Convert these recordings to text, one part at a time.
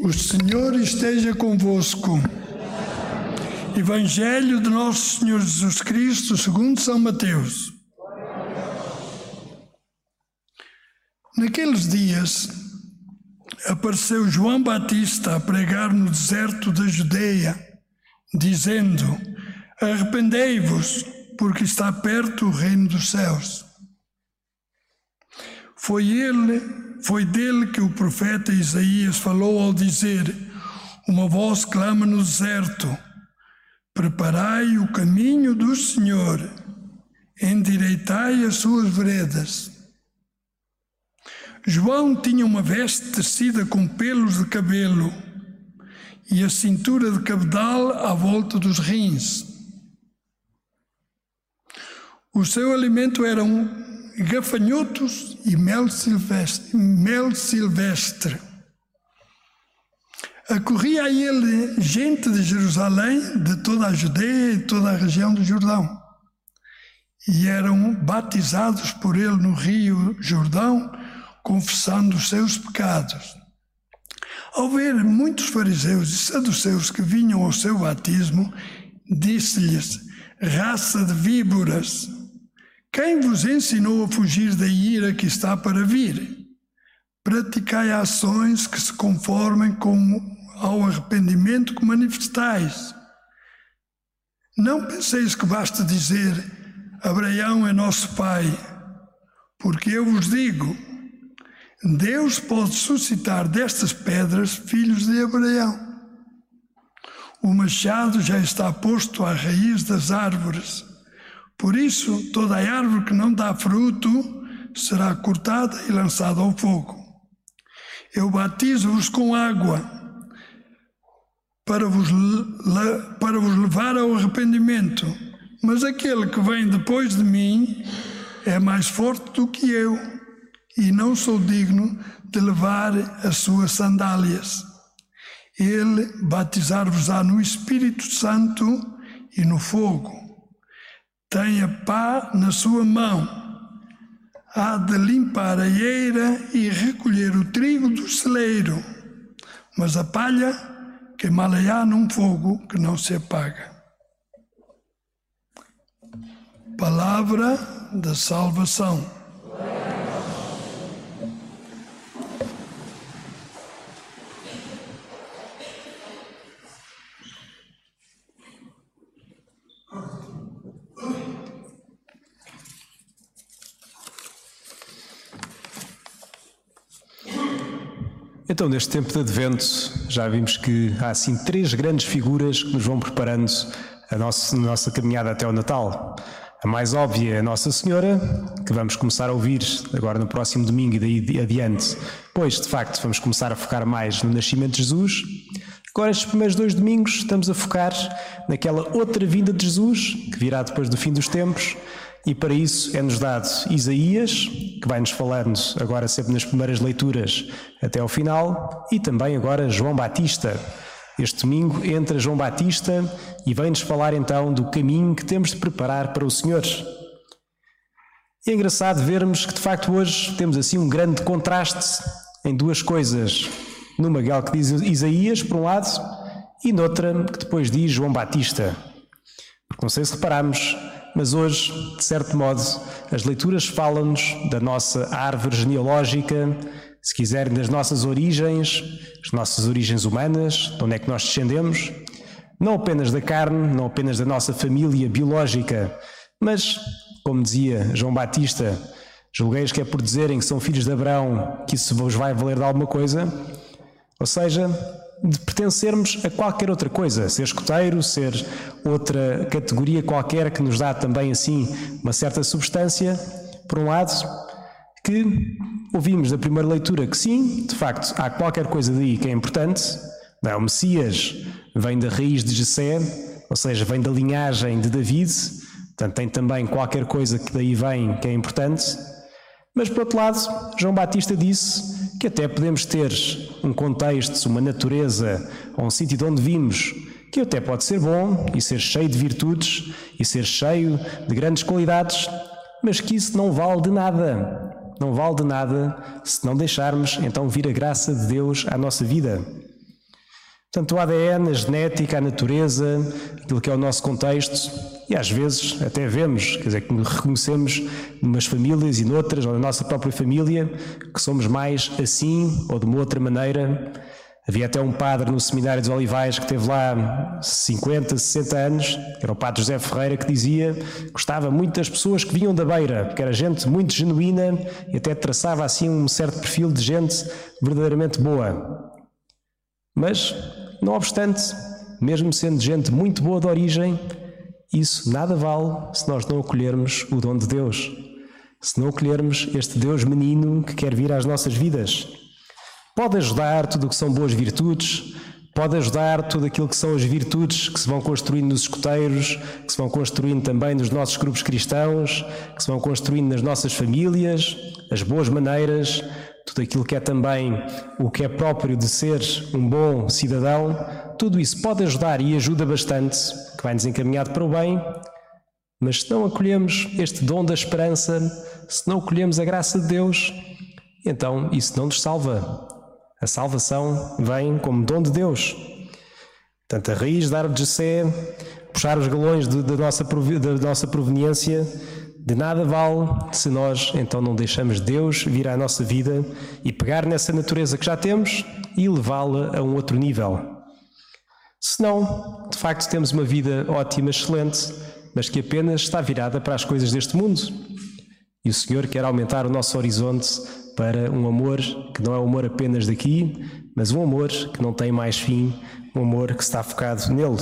O Senhor esteja convosco. Evangelho de Nosso Senhor Jesus Cristo, segundo São Mateus. Naqueles dias, apareceu João Batista a pregar no deserto da Judeia, dizendo: Arrependei-vos, porque está perto o reino dos céus. Foi ele foi dele que o profeta Isaías falou ao dizer: Uma voz clama no deserto: Preparai o caminho do Senhor, endireitai as suas veredas. João tinha uma veste tecida com pelos de cabelo e a cintura de cabedal à volta dos rins. O seu alimento era um gafanhotos e mel silvestre. Mel silvestre. Acorria a ele gente de Jerusalém, de toda a Judeia e toda a região do Jordão. E eram batizados por ele no rio Jordão, confessando os seus pecados. Ao ver muitos fariseus e saduceus que vinham ao seu batismo, disse-lhes: raça de víboras, quem vos ensinou a fugir da ira que está para vir? Praticai ações que se conformem com ao arrependimento que manifestais. Não penseis que basta dizer Abraão é nosso pai, porque eu vos digo, Deus pode suscitar destas pedras filhos de Abraão. O machado já está posto à raiz das árvores. Por isso, toda árvore que não dá fruto será cortada e lançada ao fogo. Eu batizo-vos com água para vos, para vos levar ao arrependimento, mas aquele que vem depois de mim é mais forte do que eu, e não sou digno de levar as suas sandálias. Ele batizar-vos-á no Espírito Santo e no fogo tem a pá na sua mão, há de limpar a eira e recolher o trigo do celeiro, mas a palha queimá-la-á num fogo que não se apaga. Palavra da salvação. Então, neste tempo de advento, já vimos que há assim três grandes figuras que nos vão preparando a nossa, a nossa caminhada até o Natal. A mais óbvia é a Nossa Senhora, que vamos começar a ouvir agora no próximo domingo e daí adiante, pois de facto vamos começar a focar mais no nascimento de Jesus. Agora, estes primeiros dois domingos, estamos a focar naquela outra vinda de Jesus, que virá depois do fim dos tempos, e para isso é-nos dado Isaías, que vai-nos falando agora sempre nas primeiras leituras até ao final, e também agora João Batista. Este domingo entra João Batista e vem-nos falar então do caminho que temos de preparar para o Senhor. É engraçado vermos que de facto hoje temos assim um grande contraste em duas coisas numa aquela que diz Isaías, por um lado, e noutra que depois diz João Batista. Porque não sei se reparamos, mas hoje, de certo modo, as leituras falam-nos da nossa árvore genealógica, se quiserem, das nossas origens, as nossas origens humanas, de onde é que nós descendemos, não apenas da carne, não apenas da nossa família biológica, mas, como dizia João Batista, julgueis que é por dizerem que são filhos de Abraão que isso vos vai valer de alguma coisa, ou seja, de pertencermos a qualquer outra coisa, ser escoteiro, ser outra categoria qualquer que nos dá também assim uma certa substância, por um lado, que ouvimos da primeira leitura que sim, de facto, há qualquer coisa daí que é importante, não, é? o Messias vem da raiz de Jessé, ou seja, vem da linhagem de David, portanto tem também qualquer coisa que daí vem que é importante, mas por outro lado, João Batista disse que até podemos ter um contexto, uma natureza ou um sítio de onde vimos que até pode ser bom e ser cheio de virtudes e ser cheio de grandes qualidades, mas que isso não vale de nada. Não vale de nada se não deixarmos então vir a graça de Deus à nossa vida. Tanto o ADN, a genética, a natureza, aquilo que é o nosso contexto, e às vezes até vemos, quer dizer, que reconhecemos numas famílias e noutras, ou na nossa própria família, que somos mais assim ou de uma outra maneira. Havia até um padre no Seminário dos Olivais que teve lá 50, 60 anos, era o padre José Ferreira, que dizia que gostava muito das pessoas que vinham da beira, porque era gente muito genuína e até traçava assim um certo perfil de gente verdadeiramente boa. Mas, não obstante, mesmo sendo gente muito boa de origem, isso nada vale se nós não acolhermos o dom de Deus, se não acolhermos este Deus menino que quer vir às nossas vidas. Pode ajudar tudo o que são boas virtudes, pode ajudar tudo aquilo que são as virtudes que se vão construindo nos escoteiros, que se vão construindo também nos nossos grupos cristãos, que se vão construindo nas nossas famílias, as boas maneiras, tudo aquilo que é também o que é próprio de ser um bom cidadão, tudo isso pode ajudar e ajuda bastante, que vai nos encaminhado para o bem, mas se não acolhemos este dom da esperança, se não acolhemos a graça de Deus, então isso não nos salva. A salvação vem como dom de Deus. Portanto, a raiz da árvore de Jessé, puxar os galões de nossa, da nossa proveniência, de nada vale se nós então não deixamos Deus vir à nossa vida e pegar nessa natureza que já temos e levá-la a um outro nível. Senão, de facto, temos uma vida ótima, excelente, mas que apenas está virada para as coisas deste mundo. E o Senhor quer aumentar o nosso horizonte para um amor que não é um amor apenas daqui, mas um amor que não tem mais fim, um amor que está focado nele.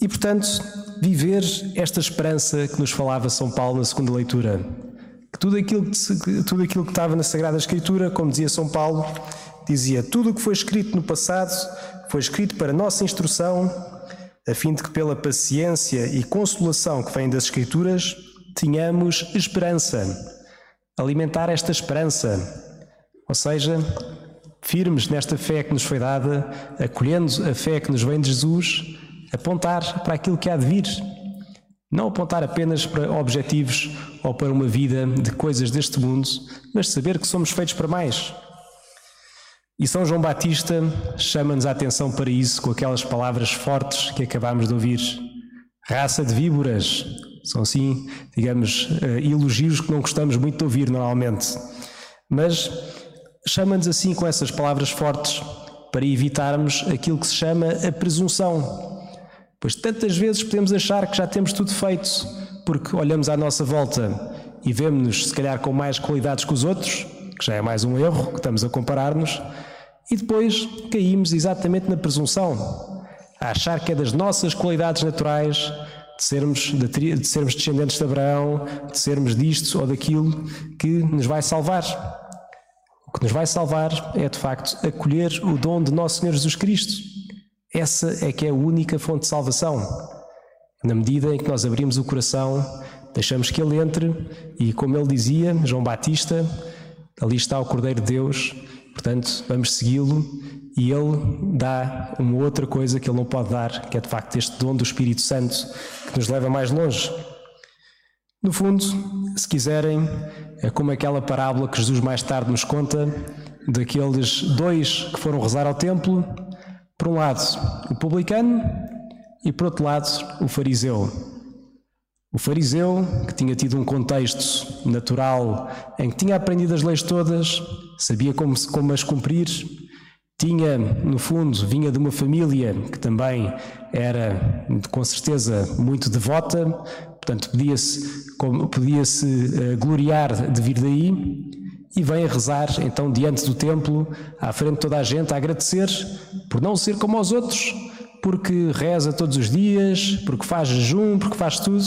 E, portanto, viver esta esperança que nos falava São Paulo na segunda leitura. Que tudo aquilo que, tudo aquilo que estava na Sagrada Escritura, como dizia São Paulo, dizia: tudo o que foi escrito no passado foi escrito para nossa instrução, a fim de que, pela paciência e consolação que vem das Escrituras, tenhamos esperança alimentar esta esperança, ou seja, firmes nesta fé que nos foi dada, acolhendo a fé que nos vem de Jesus, apontar para aquilo que há de vir. Não apontar apenas para objetivos ou para uma vida de coisas deste mundo, mas saber que somos feitos para mais. E São João Batista chama-nos a atenção para isso com aquelas palavras fortes que acabámos de ouvir. Raça de víboras, são assim, digamos, eh, elogios que não gostamos muito de ouvir normalmente. Mas chama-nos assim com essas palavras fortes para evitarmos aquilo que se chama a presunção. Pois tantas vezes podemos achar que já temos tudo feito, porque olhamos à nossa volta e vemos-nos, se calhar, com mais qualidades que os outros, que já é mais um erro, que estamos a comparar-nos, e depois caímos exatamente na presunção, a achar que é das nossas qualidades naturais de sermos, de, de sermos descendentes de Abraão, de sermos disto ou daquilo que nos vai salvar. O que nos vai salvar é, de facto, acolher o dom de Nosso Senhor Jesus Cristo. Essa é que é a única fonte de salvação. Na medida em que nós abrimos o coração, deixamos que Ele entre e, como ele dizia, João Batista, ali está o Cordeiro de Deus, portanto, vamos segui-lo e ele dá uma outra coisa que ele não pode dar, que é de facto este dom do Espírito Santo que nos leva mais longe. No fundo, se quiserem, é como aquela parábola que Jesus mais tarde nos conta daqueles dois que foram rezar ao templo, por um lado o publicano e por outro lado o fariseu. O fariseu, que tinha tido um contexto natural em que tinha aprendido as leis todas, sabia como, como as cumprir, tinha, no fundo, vinha de uma família que também era, com certeza, muito devota, portanto, podia-se podia -se, uh, gloriar de vir daí, e vem a rezar, então, diante do templo, à frente de toda a gente, a agradecer por não ser como os outros, porque reza todos os dias, porque faz jejum, porque faz tudo.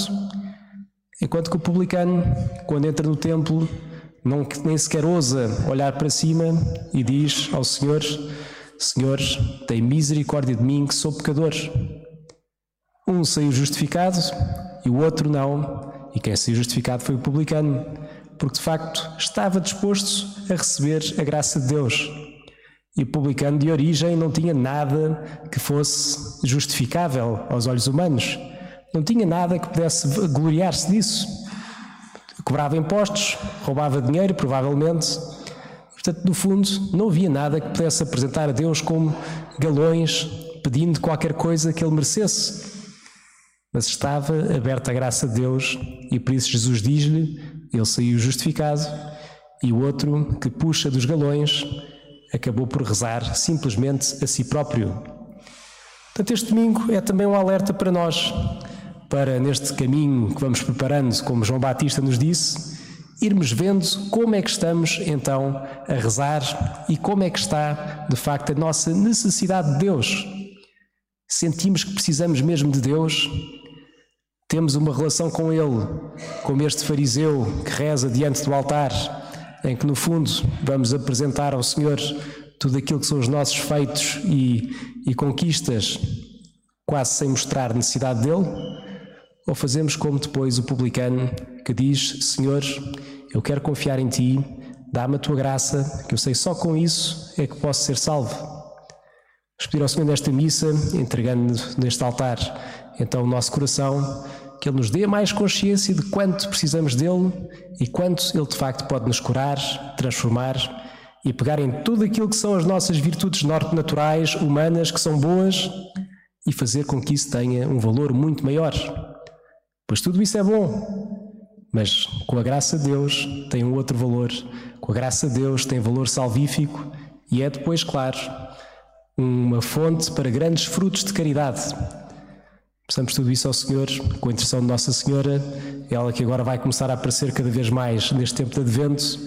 Enquanto que o publicano, quando entra no templo, não, nem sequer ousa olhar para cima e diz ao Senhor: Senhor, tem misericórdia de mim que sou pecador. Um saiu justificado e o outro não, e quem saiu justificado foi o publicano, porque de facto estava disposto a receber a graça de Deus. E publicano de origem não tinha nada que fosse justificável aos olhos humanos, não tinha nada que pudesse gloriar-se disso cobrava impostos, roubava dinheiro, provavelmente. Portanto, no fundo, não havia nada que pudesse apresentar a Deus como galões pedindo qualquer coisa que ele merecesse. Mas estava aberta a graça de Deus e por isso Jesus diz-lhe: ele saiu justificado, e o outro, que puxa dos galões, acabou por rezar simplesmente a si próprio. Portanto, este domingo é também um alerta para nós, para neste caminho que vamos preparando, como João Batista nos disse, irmos vendo como é que estamos então a rezar e como é que está de facto a nossa necessidade de Deus. Sentimos que precisamos mesmo de Deus? Temos uma relação com Ele, como este fariseu que reza diante do altar, em que no fundo vamos apresentar ao Senhor tudo aquilo que são os nossos feitos e, e conquistas, quase sem mostrar necessidade dele? Ou fazemos como depois o publicano que diz: Senhor, eu quero confiar em Ti, dá-me a Tua graça, que eu sei só com isso é que posso ser salvo. Vamos pedir ao Senhor nesta missa, entregando neste altar então o nosso coração, que Ele nos dê mais consciência de quanto precisamos dele e quanto Ele de facto pode nos curar, transformar e pegar em tudo aquilo que são as nossas virtudes naturais, humanas, que são boas, e fazer com que isso tenha um valor muito maior. Pois tudo isso é bom, mas com a graça de Deus tem um outro valor. Com a graça de Deus tem valor salvífico e é depois, claro, uma fonte para grandes frutos de caridade. Peçamos tudo isso ao Senhor, com a intercessão de Nossa Senhora, ela que agora vai começar a aparecer cada vez mais neste tempo de advento,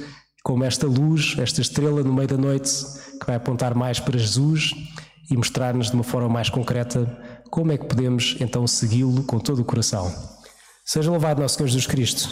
como esta luz, esta estrela no meio da noite, que vai apontar mais para Jesus e mostrar-nos de uma forma mais concreta como é que podemos então segui-lo com todo o coração. Seja louvado nosso Senhor Jesus Cristo.